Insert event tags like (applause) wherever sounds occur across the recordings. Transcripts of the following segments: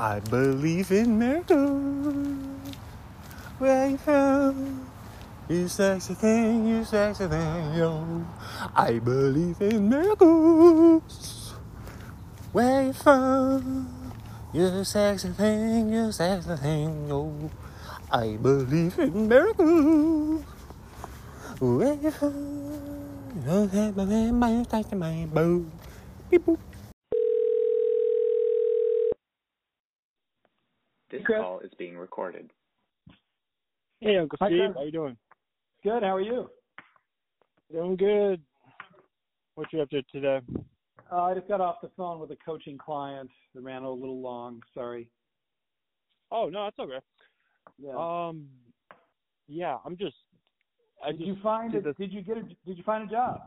I believe in miracles. You from? You sexy thing, you sexy thing, yo. I believe in miracles. Where you from? You sexy thing, you sexy thing, yo. I believe in miracles. Where you from? You have my man, my touch my boo. Beep boop. This Chris. call is being recorded. Hey, Uncle Hi, Steve. Chris. How you doing? Good. How are you? Doing good. What you up to today? Uh, I just got off the phone with a coaching client. It ran a little long. Sorry. Oh no, that's okay. Yeah. Um, yeah, I'm just. I did just you find did it? Did you get a? Did you find a job?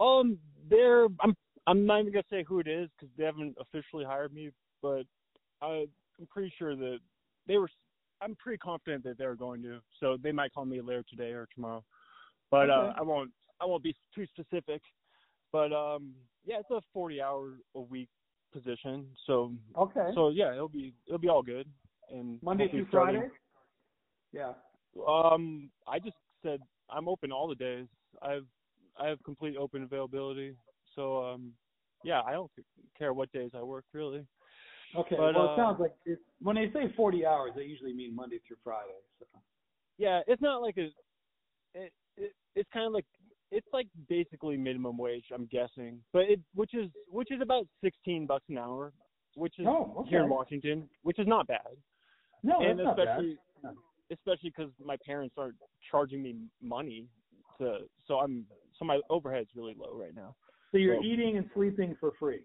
Um, they're. I'm. I'm not even gonna say who it is because they haven't officially hired me, but I, I'm pretty sure that they were. I'm pretty confident that they're going to. So they might call me later today or tomorrow, but uh, I won't. I won't be too specific. But um, yeah, it's a 40 hour a week position. So Okay. So yeah, it'll be it'll be all good. And Monday through Friday. Yeah. Um, I just said I'm open all the days. I've I have complete open availability. So um, yeah, I don't care what days I work really. Okay. But, well, uh, it sounds like it, when they say 40 hours, they usually mean Monday through Friday. So. Yeah, it's not like a. It, it it's kind of like it's like basically minimum wage. I'm guessing, but it which is which is about 16 bucks an hour, which is Oh, okay. here in Washington, which is not bad. No, and that's not bad. especially especially because my parents aren't charging me money to so i'm so my overhead's really low right now So you're so- eating and sleeping for free.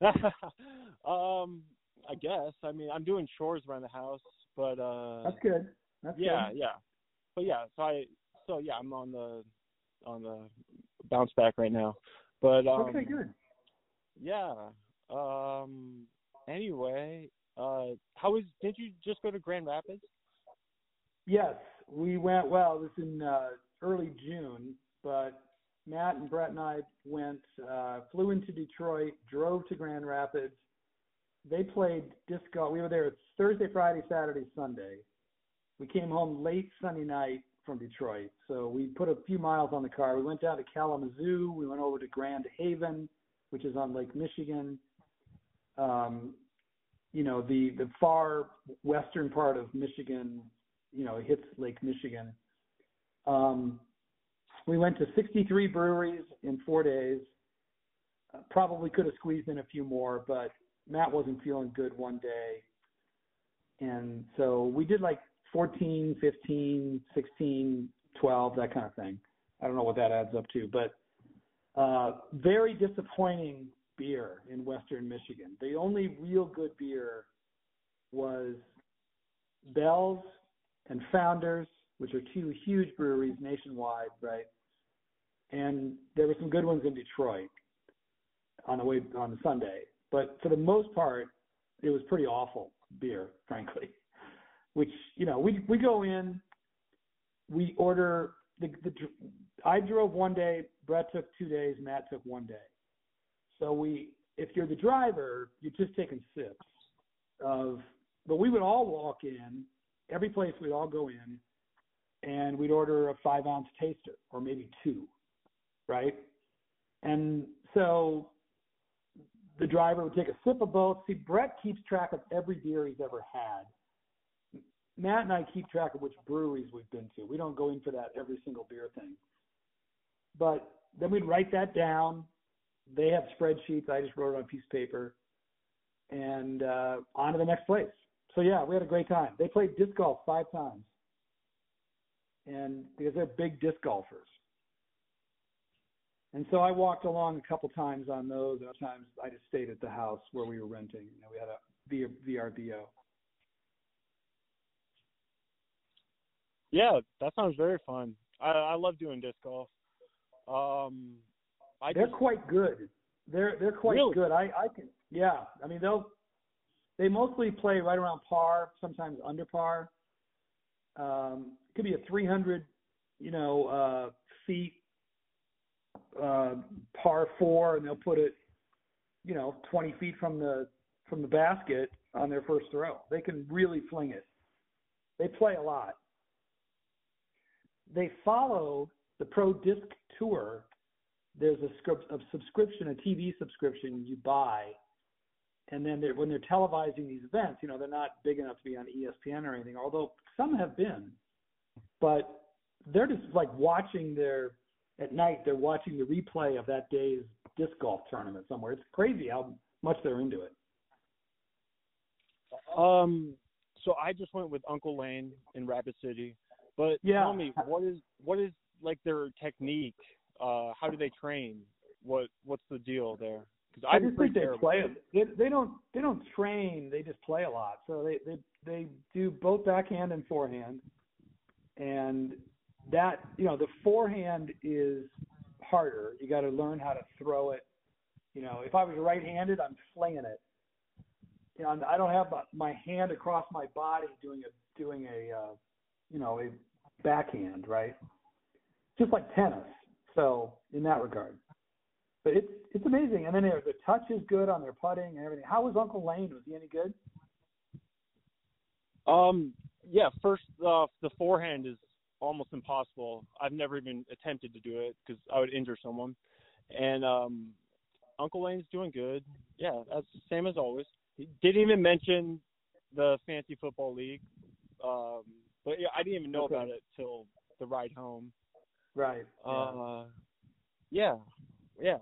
(laughs) um i guess i mean i'm doing chores around the house but uh That's good. That's yeah good. yeah but yeah so i so yeah i'm on the on the bounce back right now but um okay. Good. yeah um anyway uh how was did you just go to grand rapids Yes, we went. Well, it was in uh, early June, but Matt and Brett and I went, uh, flew into Detroit, drove to Grand Rapids. They played disc golf. We were there Thursday, Friday, Saturday, Sunday. We came home late Sunday night from Detroit, so we put a few miles on the car. We went down to Kalamazoo. We went over to Grand Haven, which is on Lake Michigan. Um, you know, the the far western part of Michigan you know, it hits Lake Michigan. Um, we went to 63 breweries in four days. Uh, probably could have squeezed in a few more, but Matt wasn't feeling good one day. And so we did like 14, 15, 16, 12, that kind of thing. I don't know what that adds up to, but uh, very disappointing beer in Western Michigan. The only real good beer was Bell's and Founders, which are two huge breweries nationwide, right? And there were some good ones in Detroit on the way on Sunday, but for the most part, it was pretty awful beer, (laughs) frankly. Which you know, we we go in, we order the the. I drove one day, Brett took two days, Matt took one day. So we, if you're the driver, you're just taking sips of. But we would all walk in every place we'd all go in and we'd order a five ounce taster or maybe two, right? And so the driver would take a sip of both. See, Brett keeps track of every beer he's ever had. Matt and I keep track of which breweries we've been to. We don't go in for that every single beer thing. But then we'd write that down. They have spreadsheets. I just wrote it on a piece of paper. And uh, on to the next place. So yeah, we had a great time. They played disc golf five times, and because they're big disc golfers. And so I walked along a couple times on those. Other times I just stayed at the house where we were renting. You know, we had a VRBO. yeah that sounds very fun i i love doing disc golf um i They're just, quite good. They're they're quite Really? good. I I can yeah. I mean they'll they mostly play right around par, sometimes under par. Um, it could be a 300, you know, uh, feet uh, par four, and they'll put it, you know, 20 feet from the from the basket on their first throw. They can really fling it. They play a lot. They follow the Pro Disc Tour. There's a, script, a subscription, a TV subscription you buy, and then they're, when they're televising these events, you know, they're not big enough to be on ESPN or anything. Although some have been, but they're just like watching their at night. They're watching the replay of that day's disc golf tournament somewhere. It's crazy how much they're into it. Um, so I just went with Uncle Lane in Rapid City, but Yeah. tell me what is what is like their technique? Uh, how do they train? What what's the deal there? Because I just think they terrible. play. They, they don't they don't train. They just play a lot. So they they they do both backhand and forehand, and that you know the forehand is harder. You got to learn how to throw it. You know, if I was right-handed, I'm flinging it. You know, I don't have my- my hand across my body doing a doing a uh, you know a backhand, right? Just like tennis. So in that regard. But it's it's amazing. And then their the touch is good on their putting and everything. How was Uncle Lane? Was he any good? Um, yeah, first off, the forehand is almost impossible. I've never even attempted to do it because I would injure someone. And um, Uncle Lane's doing good. Yeah, that's the same as always. He didn't even mention the fancy football league. Um, but yeah, I didn't even know Okay. about it till the ride home. Right. yeah. Uh, yeah, yeah,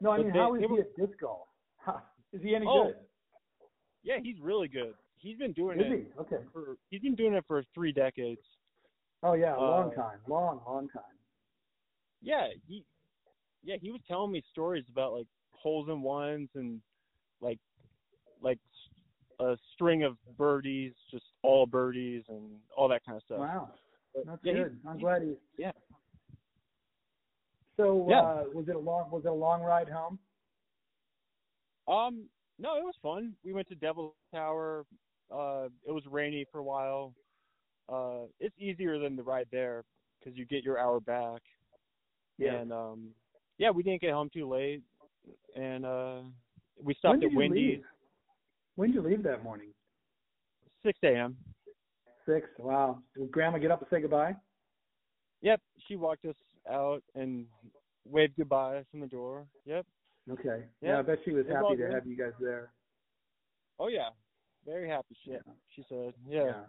no, I mean, they- how is he at disc golf? is he any Oh, good? yeah. He's really good. He's been doing Is it he? Okay. for. He's been doing it for three decades. Oh yeah, a long Uh, time, long, long time. yeah, he yeah, he was telling me stories about like holes in ones and like like a string of birdies, just all birdies and all that kind of stuff. Wow, But, that's yeah, he- good. I'm glad he. yeah. So Yeah. uh, was it a long was it a long ride home? Um, no, it was fun. We went to Devil's Tower. Uh, it was rainy for a while. Uh, it's easier than the ride there because you get your hour back. Yeah. And um, yeah, we didn't get home too late, and uh, we stopped at Wendy's leave? When did you leave that morning? six a.m. Six. Wow. Did Grandma get up and say goodbye? Yep, she walked us out and waved goodbye from the door. Yep. Okay. Yeah. Yeah, I bet she was happy to have you guys there. Oh yeah, very happy. She Yeah. she said, yeah,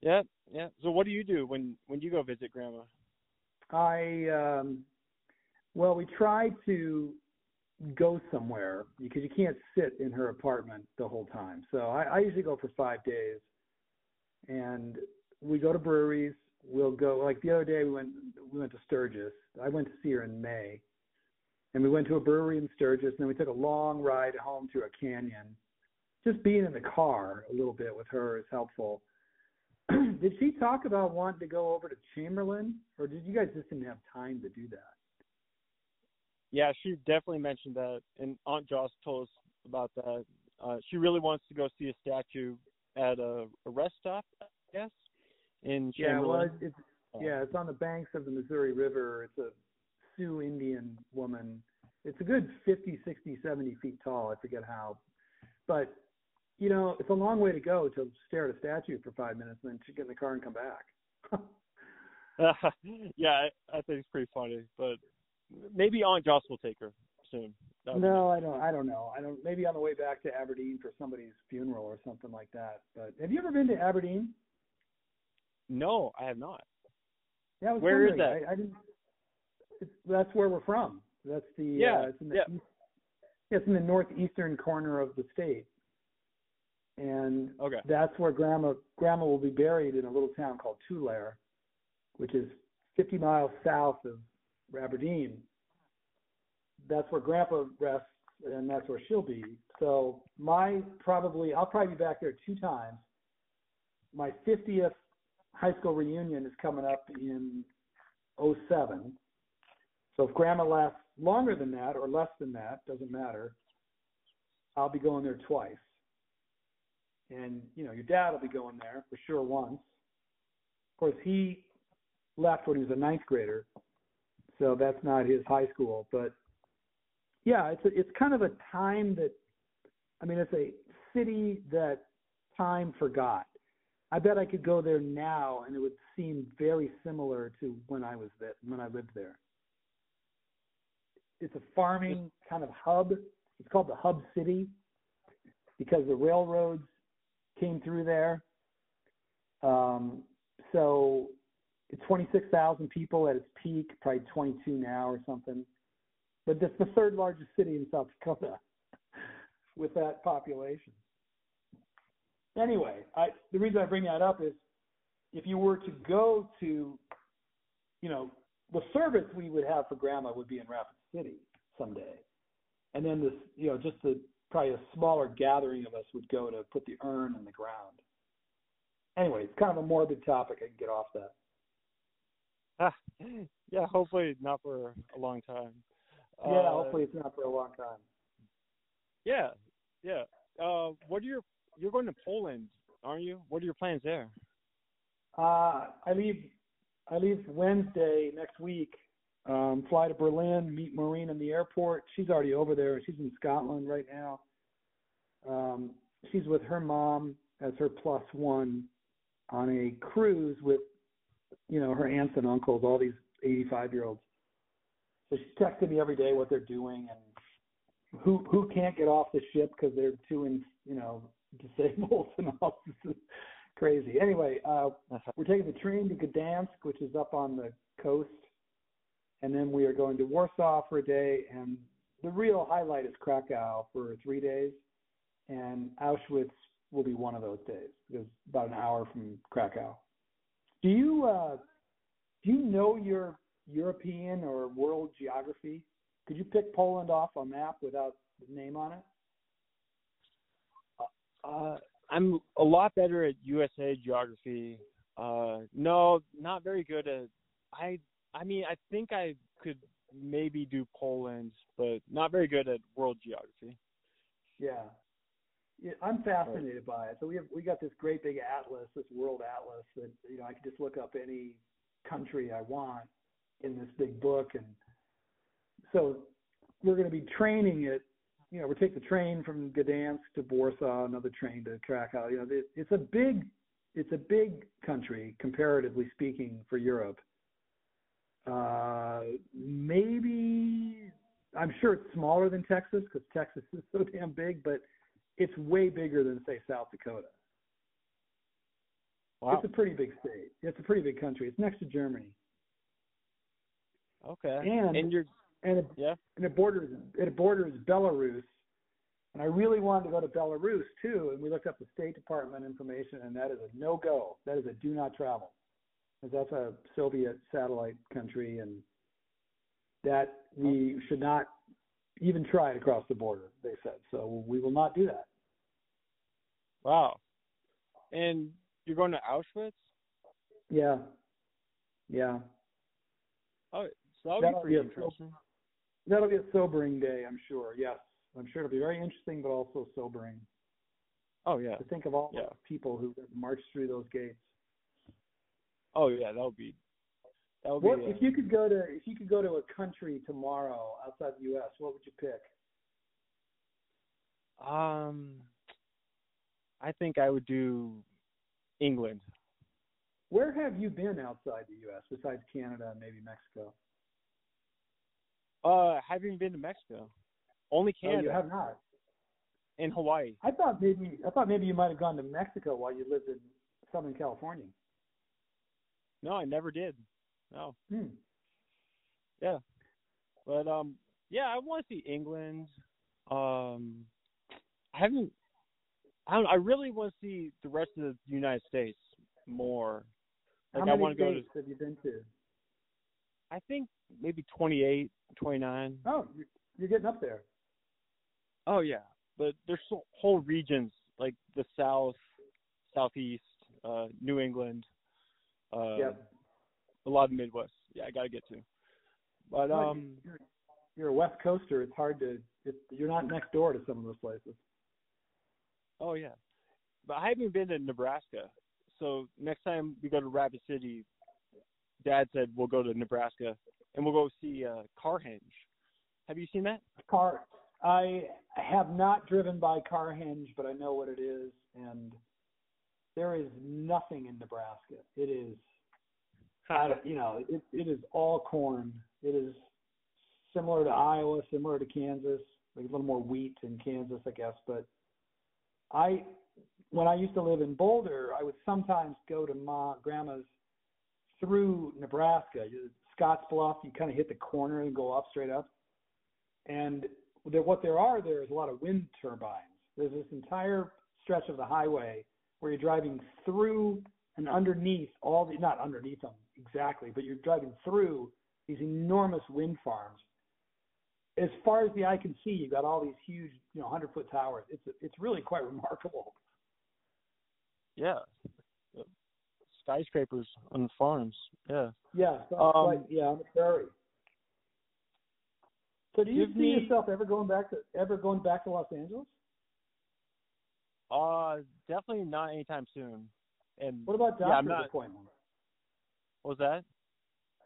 yeah, yeah. So what do you do when when you go visit grandma? I um well we try to go somewhere because you can't sit in her apartment the whole time. So I, I usually go for five days and we go to breweries. We'll go like the other day we went we went to Sturgis. I went to see her in May. And we went to a brewery in Sturgis and then we took a long ride home through a canyon. Just being in the car a little bit with her is helpful. (clears throat) did she talk about wanting to go over to Chamberlain, or did you guys just didn't have time to do that? Yeah, she definitely mentioned that, and Aunt Joss told us about that. Uh, she really wants to go see a statue at a, a rest stop, I guess, in Yeah, well, it's, it's Uh, yeah, it's on the banks of the Missouri River. It's a Sioux Indian woman. It's a good 50, 60, 70 feet tall. I forget how, but you know, it's a long way to go to stare at a statue for five minutes and then to get in the car and come back. (laughs) yeah, I, I think it's pretty funny, but maybe Aunt Joss will take her soon. That would be no, I don't. I don't know. I don't. Maybe on the way back to Aberdeen for somebody's funeral or something like that. But have you ever been to Aberdeen? No, I have not. Yeah, Where is wondering. I, I didn't. It's, that's where we're from. That's the. Yeah, Uh, it's in the yeah. east, it's in the northeastern corner of the state, and Okay. that's where Grandma Grandma will be buried in a little town called Tulare, which is 50 miles south of Aberdeen. That's where Grandpa rests, and that's where she'll be. So my probably I'll probably be back there two times. My 50th high school reunion is coming up in '07. So if Grandma lasts longer than that or less than that, doesn't matter. I'll be going there twice. And you know, your dad will be going there for sure once. Of course, he left when he was a ninth grader, so that's not his high school. But yeah, it's a, it's kind of a time that I mean, it's a city that time forgot. I bet I could go there now and it would seem very similar to when I was there, when I lived there. It's a farming kind of hub. It's called the hub city because the railroads came through there. Um, so it's 26,000 people at its peak, probably 22 now or something. But it's the third largest city in South Dakota (laughs) with that population. Anyway, I, the reason I bring that up is if you were to go to, you know, the service we would have for grandma would be in Rapid City someday. And then this, you know, just the probably a smaller gathering of us would go to put the urn in the ground. Anyway, it's kind of a morbid topic. I can get off that. Ah, (laughs) yeah, hopefully not for a long time. Yeah, Uh, hopefully it's not for a long time. Yeah, yeah. Uh, what are your you're going to Poland, aren't you? What are your plans there? Uh, I leave. I leave Wednesday next week. Um, fly to Berlin, meet Maureen in the airport. She's already over there. She's in Scotland right now. Um, she's with her mom as her plus one on a cruise with, you know, her aunts and uncles, all these 85 year olds. So she's texting me every day what they're doing and who who can't get off the ship because they're too in, you know, disabled (laughs) and all. This is crazy. Anyway, uh, we're taking the train to Gdansk, which is up on the coast, and then we are going to Warsaw for a day. And the real highlight is Krakow for three days, and Auschwitz will be one of those days because it's about an hour from Krakow. Do you uh, do you know your European or world geography? Could you pick Poland off a map without the name on it? Uh, I'm a lot better at USA geography. Uh, no, not very good at. I I mean, I think I could maybe do Poland, but not very good at world geography. Yeah. Yeah, I'm fascinated by it. So we have we got this great big atlas, this world atlas that you know I can just look up any country I want in this big book, and so we're going to be training it. You know, we take the train from Gdansk to Warsaw, another train to Krakow. You know, it, it's a big it's a big country comparatively speaking for Europe. Uh, maybe I'm sure it's smaller than Texas because Texas is so (laughs) damn big, but it's way bigger than say South Dakota. Wow. It's a pretty big state. It's a pretty big country. It's next to Germany, Okay. and and you're and it, yeah. and it borders it borders Belarus. And I really wanted to go to Belarus too, and we looked up the State Department information, and that is a no go. That is a do not travel, because that's a Soviet satellite country, and that we should not even try to cross the border. They said so. We will not do that. Wow. And you're going to Auschwitz? Yeah, yeah. Oh, so that'll, That'll be pretty be a- interesting. That'll be a sobering day, I'm sure. Yes, I'm sure it'll be very interesting, but also sobering Oh yeah. to think of all Yeah. those people who marched through those gates. Oh yeah, that would be that would What be uh, if you could go to if you could go to a country tomorrow outside the U.S. What would you pick? um I think I would do England. Where have you been outside the U.S. besides Canada and maybe Mexico? Uh haven't been to Mexico. Only Oh, Canada you have not. In Hawaii. I thought maybe I thought maybe you might have gone to Mexico while you lived in Southern California. No, I never did. No. Hmm. Yeah. But um yeah, I want to see England. Um I haven't I don't I really want to see the rest of the United States more. Like How I many want to go to states have you been to? I think maybe 28, 29. Oh, you're- getting up there. Oh yeah, but there's so, whole regions like the South, Southeast, uh, New England, uh, Yep. a lot of Midwest. Yeah, I gotta get to. But Well, um, you're, you're a West Coaster. It's hard to. It, you're not next door to some of those places. oh yeah, but I haven't been to Nebraska. So next time we go to Rapid City, Dad said we'll go to Nebraska and we'll go see uh, Carhenge. Have you seen that? Car I have not driven by Carhenge, but I know what it is, and there is nothing in Nebraska. It is, I you know, it, it is all corn. It is similar to Iowa, similar to Kansas, like a little more wheat in Kansas, I guess. But I, when I used to live in Boulder, I would sometimes go to my grandma's through Nebraska. You- Scotts Bluff, you kind of hit the corner and go up straight up. And there, what there are there is a lot of wind turbines. There's this entire stretch of the highway where you're driving through and underneath all the not underneath them exactly, but you're driving through these enormous wind farms. As far as the eye can see, you've got all these huge, you know, hundred foot towers. It's it's really quite (laughs) remarkable. Yeah. Skyscrapers on the farms. Yeah. Yeah, so Um, quite, yeah, on the prairie. So do you see me- yourself ever going back to ever going back to Los Angeles? Uh, definitely not anytime soon. And What about doctor's I'm not- appointments? what was that?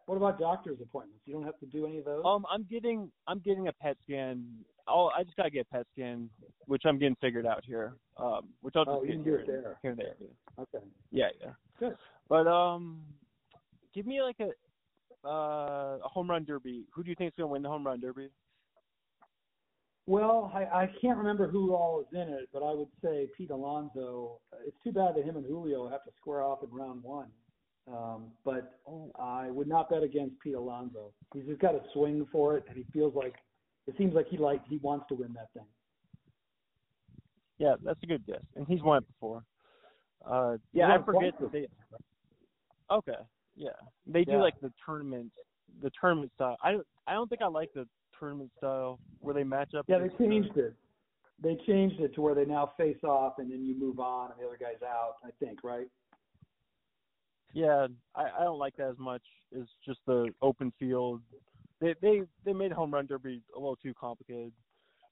What about doctor's appointments? You don't have to do any of those. Um, I'm getting I'm getting a PET scan. Oh, I just gotta get PET scan, which I'm getting figured out here. Um, which I'll just Oh, you get can here, there. here and there. okay, Yeah, yeah. good. But um, give me like a uh a home run derby. Who do you think is gonna win the home run derby? Well, I, I can't remember who all is in it, but I would say Pete Alonso. It's too bad that him and Julio have to square off in round one. Um, but I would not bet against Pete Alonso. He's just got a swing for it, and he feels like it seems like he like he wants to win that thing. Yeah, that's a good guess. And he's won it before. Uh, Yeah, yeah, I forget that they. Okay, yeah, they do like the tournament, the tournament style. I don't, I don't think I like the tournament style where they match up. Yeah, they changed it. They changed it to where they now face off, and then you move on, and the other guy's out. I think, right? Yeah, I, I don't like that as much as just the open field. They they they made home run derby a little too complicated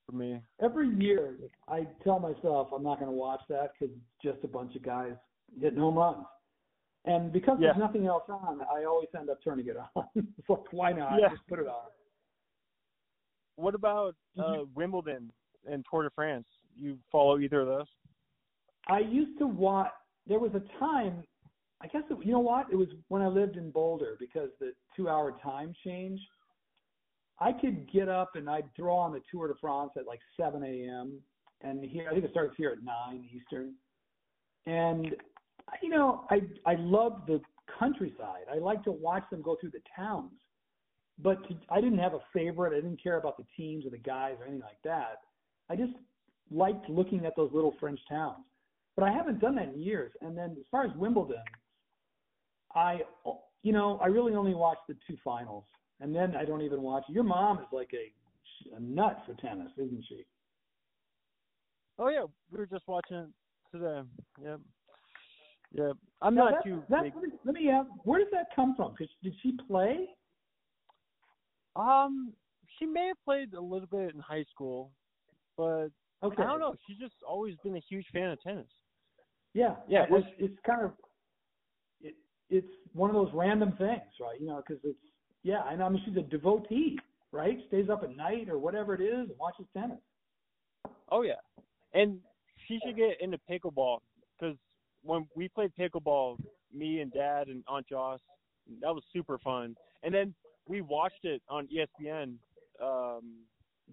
for me. Every year, I tell myself I'm not going to watch that because it's just a bunch of guys hitting home runs. And because Yeah. there's nothing else on, I always end up turning it on. (laughs) it's like, why not? Yeah. Just put it on. What about uh, Wimbledon and Tour de France? You follow either of those? I used to watch. There was a time. I guess it, you know what? It was when I lived in Boulder because the two-hour time change. I could get up and I'd throw on the Tour de France at like 7 a.m. and here I think it starts here at 9 Eastern. And you know, I I love the countryside. I like to watch them go through the towns. But to, I didn't have a favorite. I didn't care about the teams or the guys or anything like that. I just liked looking at those little French towns. But I haven't done that in years. And then as far as Wimbledon, I you know, I really only watch the two finals. And then I don't even watch. Your mom is like a, a nut for tennis, isn't she? Oh yeah, we were just watching it today. Yep. Yep. I'm Now, not that- too that- big. let, me, let me ask, where does that come from? 'Cause did she play? Um, she may have played a little bit in high school, but Okay. I don't know. She's just always been a huge fan of tennis. Yeah, Yeah, It's, it's kind of it, it's one of those random things, right? You know, because it's yeah. I know. I mean, she's a devotee, right? Stays up at night or whatever it is and watches tennis. Oh yeah, and she should get into pickleball because when we played pickleball, me and Dad and Aunt Joss, that was super fun. And then we watched it on ESPN, um,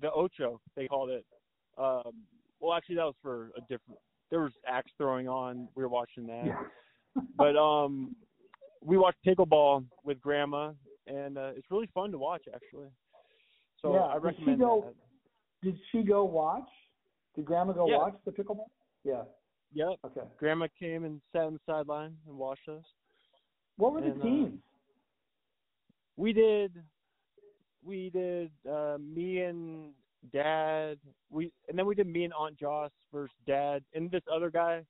the Ocho they called it. Um, well, actually, that was for a different. There was axe throwing on. We were watching that. yeah. but um, we watched pickleball with Grandma, and uh, it's really fun to watch actually. So Yeah, I did she recommend go- that. Did she go watch? Did Grandma go Yeah. watch the pickleball? Yeah. Yep. Okay. Grandma came and sat on the sideline and watched us. What were the And, uh, teams? We did, we did uh, me and Dad. We and then we did me and Aunt Joss versus Dad and this other guy,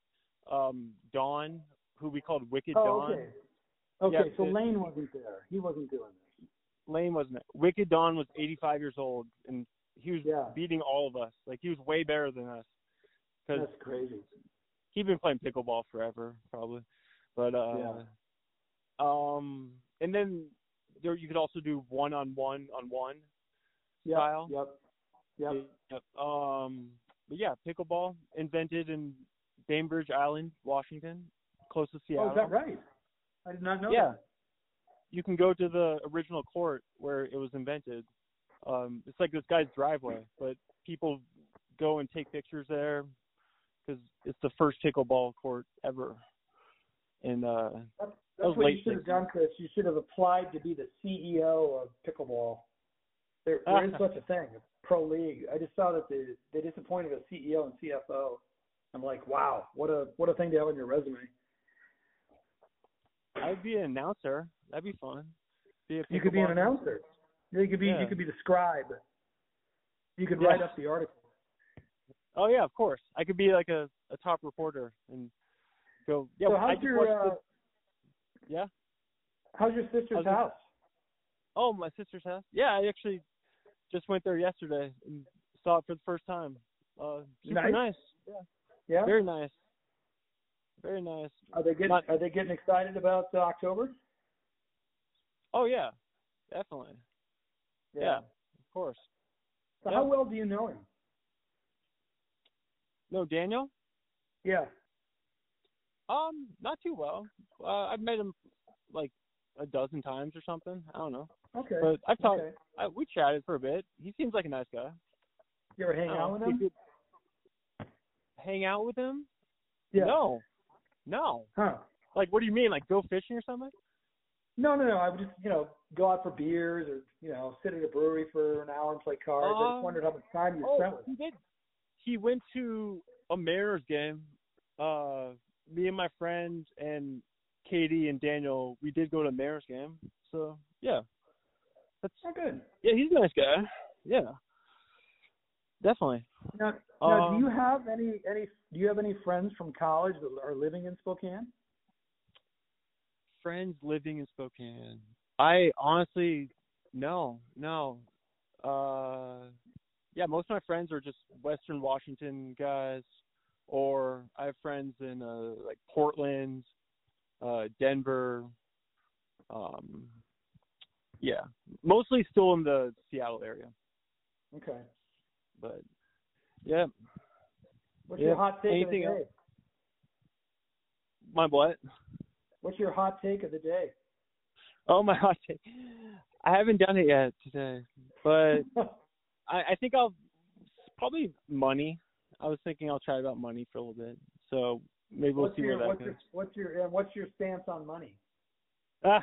um, Don, who we called Wicked oh, Don. okay. Okay, Yeah, so it- Lane wasn't there. He wasn't doing this. Lane wasn't it? Wicked Don was 85 years old and he was Yeah. beating all of us. Like he was way better than us because That's crazy. he'd been playing pickleball forever, probably. But uh Yeah. um and then there you could also do one on one on one Yep. style. Yep. Yep. Yep. Um, but yeah, pickleball invented in Bainbridge Island, Washington, close to Seattle. Oh, is that right? I did not know Yeah. that. You can go to the original court where it was invented. Um, it's like this guy's driveway, but people go and take pictures there because it's the first pickleball court ever. And uh, That's, That that's what you should have done, Chris. You should have applied to be the CEO of pickleball. There, there is (laughs) such a thing, a pro league. I just saw that they they disappointed a CEO and CFO. I'm like, wow, what a what a thing to have on your resume. I'd be an announcer. That'd be fun. Be You could be an announcer. You could be Yeah. you could be the scribe. You could Yeah. write up the article. Oh yeah, of course. I could be like a, a top reporter and go. Yeah, so how's your uh, the- yeah. how's your sister's How's your- house? Oh, my sister's house. Yeah, I actually just went there yesterday and saw it for the first time. Uh, super Nice. nice. Yeah, Yeah. very nice. Very nice. Are they getting Not- Are they getting excited about uh, October? Oh yeah, definitely. Yeah, of course. So Yeah. how well do you know him? No, Daniel. Yeah. Um, not too well. Uh, I've met him like a dozen times or something. I don't know, Okay. but I've talked. okay. I, we chatted for a bit. He seems like a nice guy. You ever hang I out with him? Hang out with him? Yeah. No, no. Huh. Like, what do you mean? Like, go fishing or something? No, no, no. I would just, you know, go out for beers or, you know, sit at a brewery for an hour and play cards. I Um, just wondered how much time you Oh, spent with him. he did. He went to a Mariners game. Uh, me and my friends and Katie and Daniel, we did go to a Mariners game. So yeah, that's Oh, good. yeah. He's a nice guy. Yeah, definitely. Now, now Um, do you have any, any, do you have any friends from college that are living in Spokane? Friends living in Spokane. I honestly, no, no. Uh, yeah, most of my friends are just Western Washington guys, or I have friends in uh like Portland, uh, Denver. Um, yeah, mostly still in the Seattle area, Okay. but yeah, What's Yeah, your hot take anything of the else? day? my what? What's your hot take of the day? Oh my (laughs) hot take. I haven't done it yet today, but (laughs) I, I think I'll probably money. I was thinking I'll try about money for a little bit. So maybe we'll what's see your, where that what's goes. your, what's your, uh, what's your stance on money? (laughs) uh,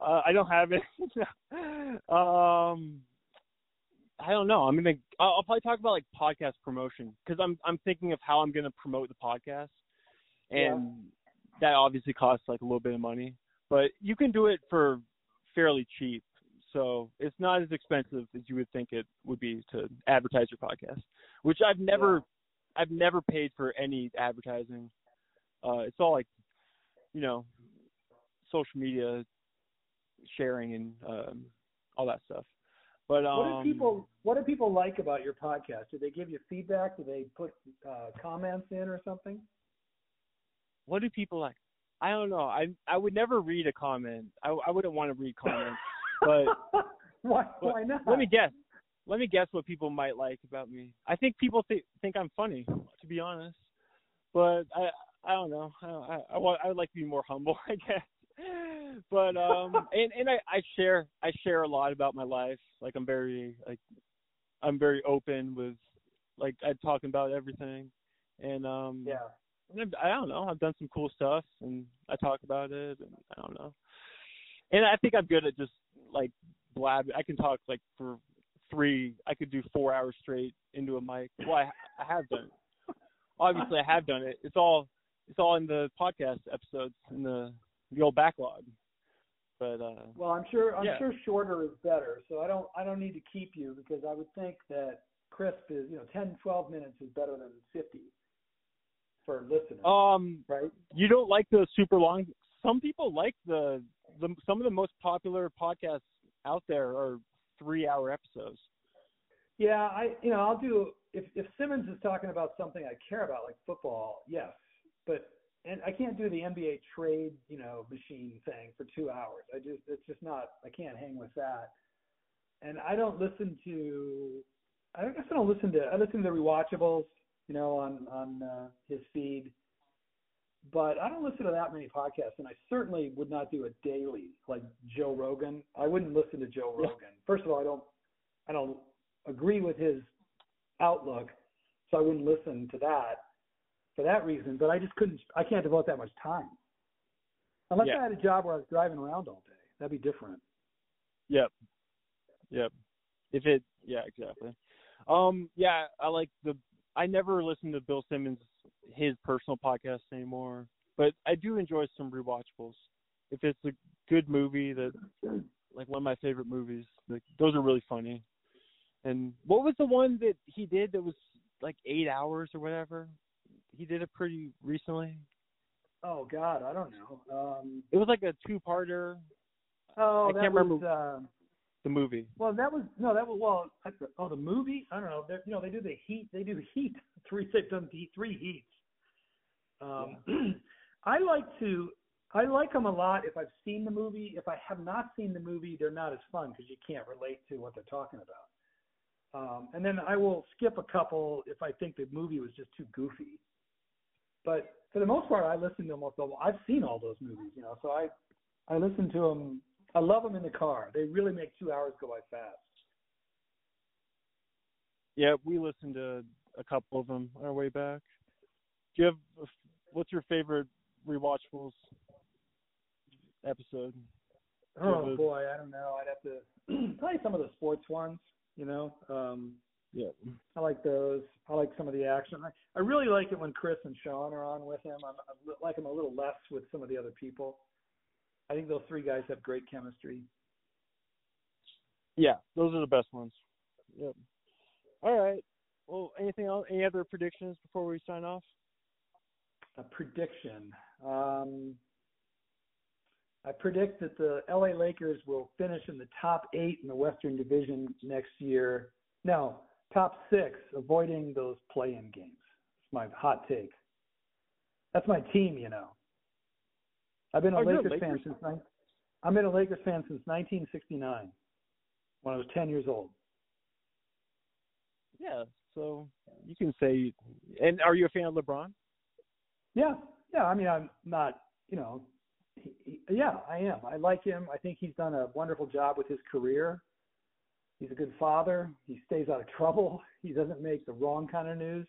I don't have it. um, I don't know. I'm gonna. I'll, I'll probably talk about like podcast promotion because I'm I'm thinking of how I'm gonna promote the podcast, Yeah. and that obviously costs like a little bit of money. But you can do it for fairly cheap, so it's not as expensive as you would think it would be to advertise your podcast. Which I've never, I've never paid for any advertising. Uh, it's all like, you know, social media sharing and um, all that stuff. But um, What do people What do people like about your podcast? Do they give you feedback? Do they put uh, comments in or something? what do people like? I don't know. I I would never read a comment. I I wouldn't want to read comments. (laughs) but why Why not? let me guess. Let me guess what people might like about me. I think people think think I'm funny, to be honest. But I I don't know. I I I, I would like to be more humble, (laughs) I guess. But um and and I I share I share a lot about my life. Like I'm very like I'm very open with like I talk about everything. And um Yeah. I don't know. I've done some cool stuff, and I talk about it, and I don't know. And I think I'm good at just like blab. I can talk like for three. I could do four hours straight into a mic. Well, I, I have done it. Obviously, I have done it. It's all it's all in the podcast episodes in the the old backlog. But uh Well, I'm sure I'm Yeah. sure shorter is better. So I don't I don't need to keep you because I would think that crisp is you know 10 12 minutes is better than 50 for listeners, um, right? you don't like the super long. Some people like the the some of the most popular podcasts out there are three hour episodes. Yeah, I you know I'll do if if Simmons is talking about something I care about like football, yes, but and I can't do the NBA trade you know machine thing for two hours. I just it's just not I can't hang with that. And I don't listen to I guess I don't listen to I listen to the rewatchables, you know, on on uh, his feed. But I don't listen to that many podcasts, and I certainly would not do a daily like Joe Rogan. I wouldn't listen to Joe. Rogan. First of all, I don't I don't agree with his outlook, so I wouldn't listen to that for that reason. But I just couldn't. I can't devote that much time unless Yeah. I had a job where I was driving around all day. That'd be different. Yep. Yep. If it yeah, exactly. Um yeah, I like the I never listen to Bill Simmons his personal podcast anymore. But I do enjoy some rewatchables. If it's a good movie that like one of my favorite movies, like those are really funny. And what was the one that he did that was like eight hours or whatever? He did it pretty recently. Oh God, I don't know. Um, It was like a two parter, oh, I that can't was. remember. Uh, the movie. Well, that was no, that was well. Oh, the movie. I don't know. They're, you know, they do the heat. They do heat. (laughs) Three. They've done the three heats. Um, (clears throat) I like to. I like them a lot if I've seen the movie. If I have not seen the movie, they're not as fun because you can't relate to what they're talking about. Um, and then I will skip a couple if I think the movie was just too goofy. But for the most part, I listen to almost all. I've seen all those movies, you know, so I I listen to them. I love them in the car. They really make two hours go by fast. Yeah, we listened to a couple of them on our way back. Do you have what's your favorite rewatchables episode? Oh boy, I don't know. I'd have to (clears throat) probably some of the sports ones. You know, um, Yeah. I like those. I like some of the action. I, I really like it when Chris and Sean are on with him. I'm, I like him a little less with some of the other people. I think those three guys have great chemistry. Yeah, those are the best ones. Yep. All right. Well, anything else? Any other predictions before we sign off? A prediction. Um, I predict that the LA Lakers will finish in the top eight in the Western Division next year. No, top six, avoiding those play-in games. My hot take. That's my team, you know. I've been a Oh, you're a Lakers, fan since. I've been a Lakers fan since 1969, when I was 10 years old. Yeah. So you can say. And are you a fan of LeBron? Yeah, yeah. I mean, I'm not, you know, he, he, yeah, I am. I like him. I think he's done a wonderful job with his career. He's a good father. He stays out of trouble. (laughs) He doesn't make the wrong kind of news.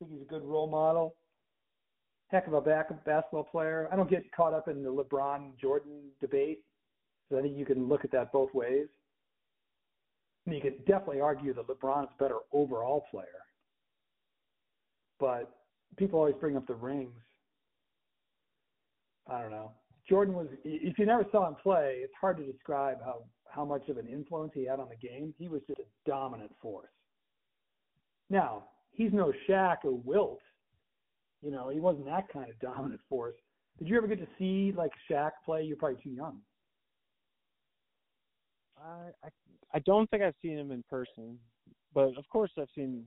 Think he's a good role model. Heck of a basketball player. I don't get caught up in the LeBron Jordan debate. So I think you can look at that both ways. Mean, you can definitely argue that LeBron's a better overall player. But people always bring up the rings. I don't know. Jordan was if you never saw him play, it's hard to describe how how much of an influence he had on the game. He was just a dominant force. Now, he's no Shaq or Wilt. You know, he wasn't that kind of dominant force. Did you ever get to see like Shaq play? You're probably too young. I I I don't think I've seen him in person, but of course I've seen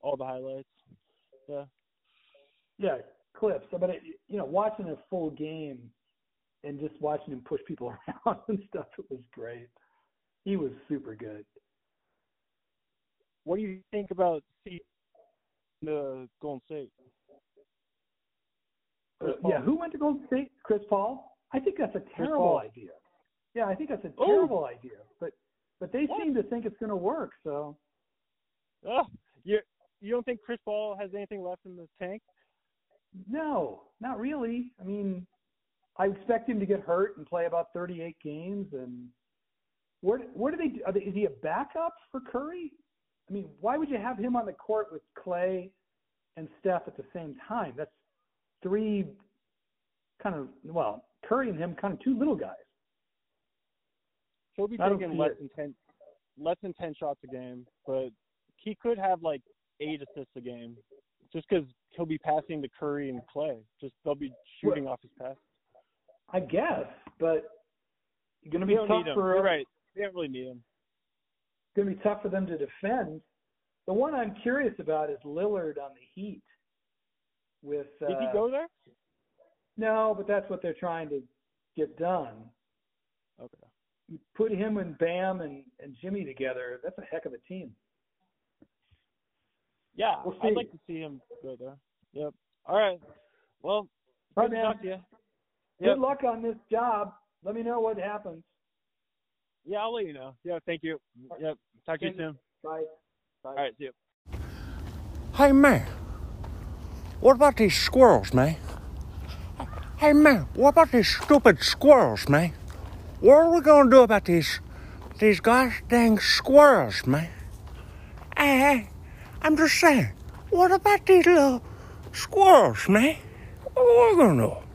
all the highlights. Yeah. Yeah, clips. But it, you know, watching a full game and just watching him push people (laughs) around and stuff, it was great. He was super good. What do you think about seeing the Golden State? Yeah, who went to Golden State? Chris Paul. I think that's a terrible idea. Yeah, I think that's a Oh. terrible idea. But but they What? seem to think it's going to work. So Oh, you you don't think Chris Paul has anything left in the tank? no, not really. I mean, I expect him to get hurt and play about 38 games. And where where do they? Are they is he a backup for Curry? I mean, why would you have him on the court with Clay and Steph at the same time? That's three kind of well, Curry and him kind of two little guys. He'll be taking less than ten less than ten shots a game, but he could have like eight assists a game, just because he'll be passing to Curry and Clay. Just they'll be shooting off his pass. I guess, but going to be tough for You're right. They don't really need him. Going to be tough for them to defend. The one I'm curious about is Lillard on the Heat. With uh, Did he go there? no, but that's what they're trying to get done. Okay. You put him and Bam and and Jimmy together. That's a heck of a team. Yeah, We'll I'd like to see him go there. Yep. All right. Well, good right, to man. talk to you. Good luck on this job. Let me know what happens. Yeah, I'll let you know. Yeah, thank you. Yep. Talk to you you. soon. Bye. Bye. All right, see you. Hey man, what about these squirrels, man? Hey man, what about these stupid squirrels, man? What are we gonna do about these these gosh dang squirrels, man? Hey, hey, I'm just saying, what about these little squirrels, man? What are we gonna do?